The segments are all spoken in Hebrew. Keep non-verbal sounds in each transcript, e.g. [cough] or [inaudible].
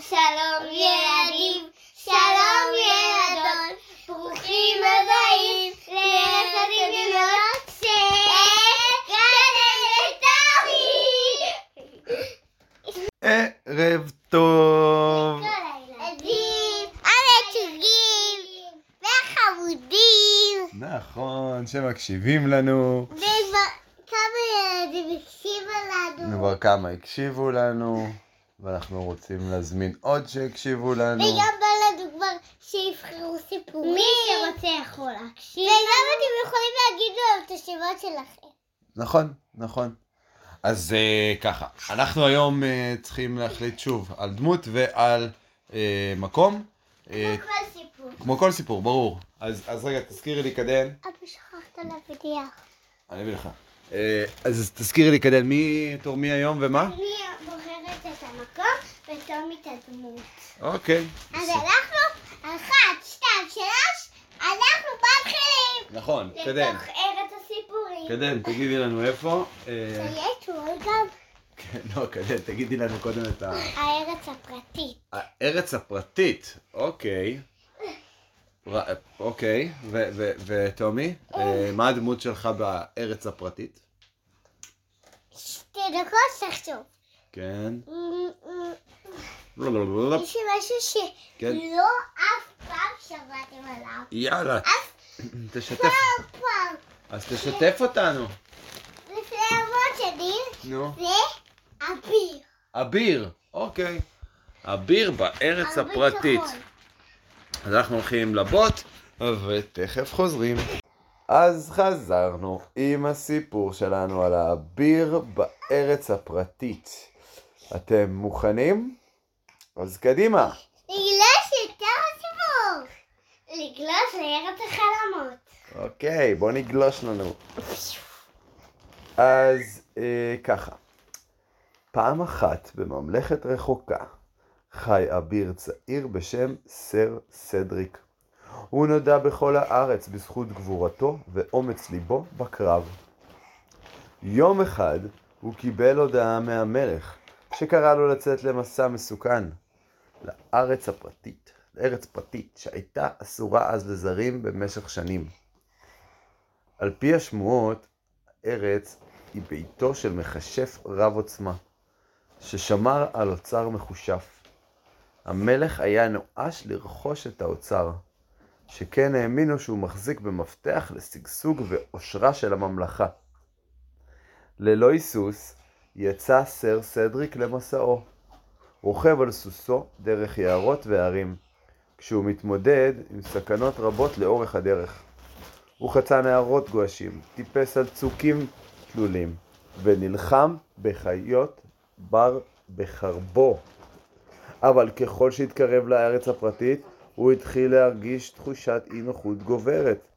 שלום ילדים, שלום ילדות, ברוכים הבאים לילדים ללמוד ערב טוב. הילדים המתוקים והחמודים נכון, שמקשיבים לנו. וכמה ילדים הקשיבו לנו כבר כמה הקשיבו לנו, ואנחנו רוצים להזמין עוד שיקשיבו לנו. וגם בא לנו כבר שיבחרו סיפורים. מי שרוצה יכול להקשיב. וגם אתם יכולים להגיד לנו את השמות שלכם. נכון, נכון. אז אה, ככה, אנחנו היום אה, צריכים להחליט שוב על דמות ועל אה, מקום. אה, כל סיפור. כמו כל סיפור, ברור. אז, אז רגע, תזכירי לי קדן. אבא שכחת להבטיח. אני אביא לך. אה, אז תזכירי לי קדן, מי תור מי היום ומה? אני את הדמות. אוקיי. אז אנחנו, אחת, שתיים, שלוש, אנחנו מתחילים. נכון, קדן. לתוך ארץ הסיפורים. קדן, תגידי לנו איפה. אה, עוד גם כן, לא, קדן, תגידי לנו קודם את ה... הארץ הפרטית. הארץ הפרטית, אוקיי. אוקיי, וטומי, אה, מה הדמות שלך בארץ הפרטית? שתי דקות תחשוב. כן. יש משהו. שלא אף פעם שמעתם עליו. יאללה, תשתף. אף פעם. אז תשתף אותנו. לפני המון שנים. זה אביר. אביר, אוקיי. אביר בארץ הפרטית. אז אנחנו הולכים לבוט, ותכף חוזרים. אז חזרנו עם הסיפור שלנו על האביר בארץ הפרטית. אתם מוכנים? אז קדימה. לגלוש יותר הסיפור. לגלוש לארץ החלומות. אוקיי, בוא נגלוש לנו. אז אה, ככה, פעם אחת בממלכת רחוקה חי אביר צעיר בשם סר סדריק. הוא נודע בכל הארץ בזכות גבורתו ואומץ ליבו בקרב. יום אחד הוא קיבל הודעה מהמלך שקרא לו לצאת למסע מסוכן לארץ הפרטית, לארץ פרטית שהייתה אסורה אז לזרים במשך שנים. על פי השמועות, ארץ היא ביתו של מכשף רב עוצמה, ששמר על אוצר מחושף. המלך היה נואש לרכוש את האוצר, שכן האמינו שהוא מחזיק במפתח לשגשוג ואושרה של הממלכה. ללא היסוס, יצא סר סדריק למסעו. רוכב על סוסו דרך יערות והרים, כשהוא מתמודד עם סכנות רבות לאורך הדרך. הוא חצה נהרות גועשים, טיפס על צוקים תלולים, ונלחם בחיות בר בחרבו. אבל ככל שהתקרב לארץ הפרטית, הוא התחיל להרגיש תחושת אי נוחות גוברת.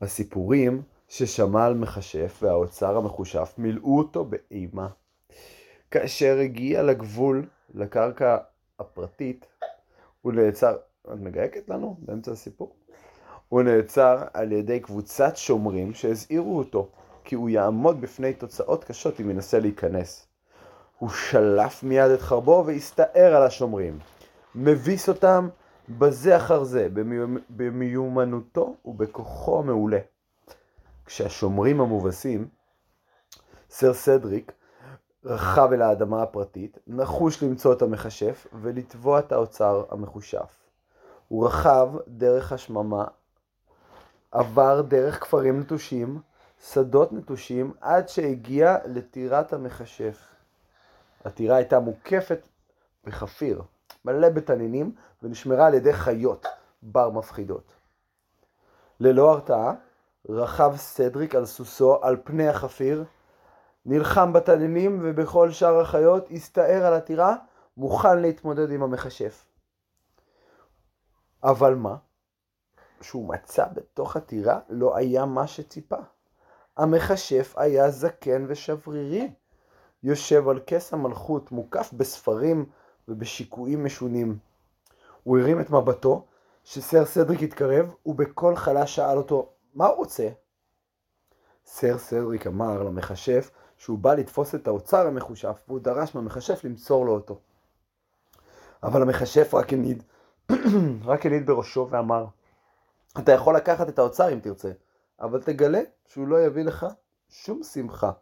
הסיפורים ששמע על מכשף והאוצר המחושף מילאו אותו באימה. כאשר הגיע לגבול, לקרקע הפרטית, הוא נעצר, את מגייקת לנו באמצע הסיפור? הוא נעצר על ידי קבוצת שומרים שהזהירו אותו, כי הוא יעמוד בפני תוצאות קשות אם ינסה להיכנס. הוא שלף מיד את חרבו והסתער על השומרים, מביס אותם בזה אחר זה, במיומ- במיומנותו ובכוחו המעולה. כשהשומרים המובסים, סר סדריק רכב אל האדמה הפרטית, נחוש למצוא את המכשף ולתבוע את האוצר המחושף. הוא רכב דרך השממה, עבר דרך כפרים נטושים, שדות נטושים, עד שהגיע לטירת המכשף. הטירה הייתה מוקפת בחפיר, מלא בתנינים, ונשמרה על ידי חיות בר מפחידות. ללא הרתעה, רכב סדריק על סוסו על פני החפיר, נלחם בתנינים ובכל שאר החיות, הסתער על הטירה, מוכן להתמודד עם המכשף. אבל מה? שהוא מצא בתוך הטירה לא היה מה שציפה. המכשף היה זקן ושברירי, יושב על כס המלכות, מוקף בספרים ובשיקויים משונים. הוא הרים את מבטו, שסר סדריק התקרב, ובקול חלש שאל אותו, מה הוא רוצה? סר סדריק אמר למכשף שהוא בא לתפוס את האוצר המחושף, והוא דרש מהמכשף למסור לו אותו. אבל המכשף רק הניד, [clears throat] רק הניד בראשו ואמר, אתה יכול לקחת את האוצר אם תרצה, אבל תגלה שהוא לא יביא לך שום שמחה.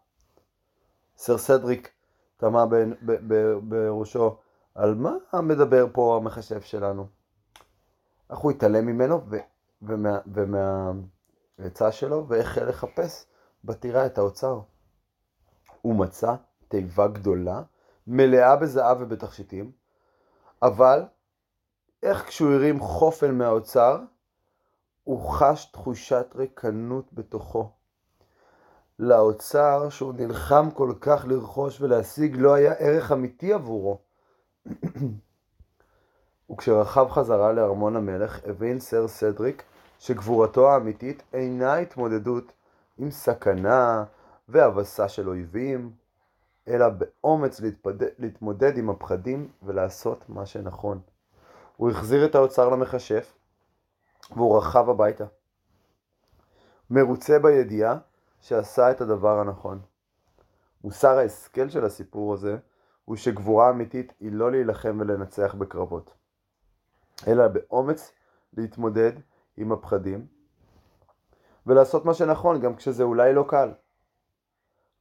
סר סדריק תמה בראשו, על מה מדבר פה המכשף שלנו? אך הוא התעלם ממנו ומהעצה ומה, שלו והחל לחפש בטירה את האוצר. הוא מצא תיבה גדולה, מלאה בזהב ובתכשיטים, אבל איך כשהוא הרים חופן מהאוצר, הוא חש תחושת ריקנות בתוכו. לאוצר שהוא נלחם כל כך לרכוש ולהשיג לא היה ערך אמיתי עבורו. [clears throat] וכשרכב חזרה לארמון המלך, הבין סר סדריק שגבורתו האמיתית אינה התמודדות עם סכנה והבסה של אויבים, אלא באומץ להתפד... להתמודד עם הפחדים ולעשות מה שנכון. הוא החזיר את האוצר למכשף, והוא רכב הביתה. מרוצה בידיעה שעשה את הדבר הנכון. מוסר ההשכל של הסיפור הזה הוא שגבורה אמיתית היא לא להילחם ולנצח בקרבות, אלא באומץ להתמודד עם הפחדים ולעשות מה שנכון גם כשזה אולי לא קל.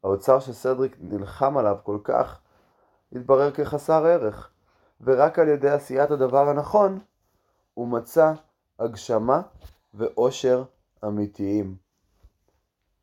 האוצר שסדריק נלחם עליו כל כך התברר כחסר ערך, ורק על ידי עשיית הדבר הנכון הוא מצא הגשמה ואושר אמיתיים.